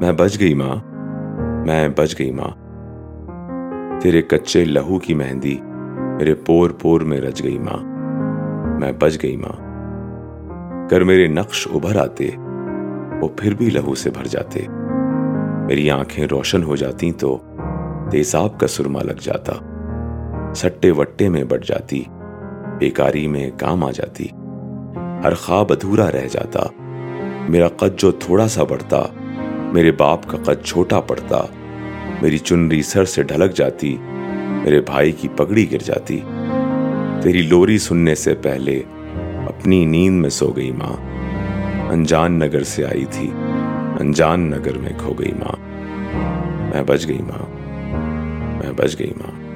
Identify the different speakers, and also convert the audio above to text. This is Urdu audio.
Speaker 1: میں بچ گئی ماں، میں بچ گئی ماں۔ تیرے کچے لہو کی مہندی میرے پور پور میں رچ گئی ماں۔ میں بچ گئی ماں۔ کر میرے نقش ابھر آتے، وہ پھر بھی لہو سے بھر جاتے۔ میری آنکھیں روشن ہو جاتی تو تیزاب کا سرما لگ جاتا۔ سٹے وٹے میں بٹ جاتی، بیکاری میں کام آ جاتی۔ ہر خواب ادھورا رہ جاتا۔ میرا قد جو تھوڑا سا بڑھتا میرے باپ کا قد چھوٹا پڑتا، میری چنری سر سے ڈھلک جاتی، میرے بھائی کی پگڑی گر جاتی۔ تیری لوری سننے سے پہلے اپنی نیند میں سو گئی ماں۔ انجان نگر سے آئی تھی، انجان نگر میں کھو گئی ماں۔ میں بچ گئی ماں، میں بچ گئی ماں۔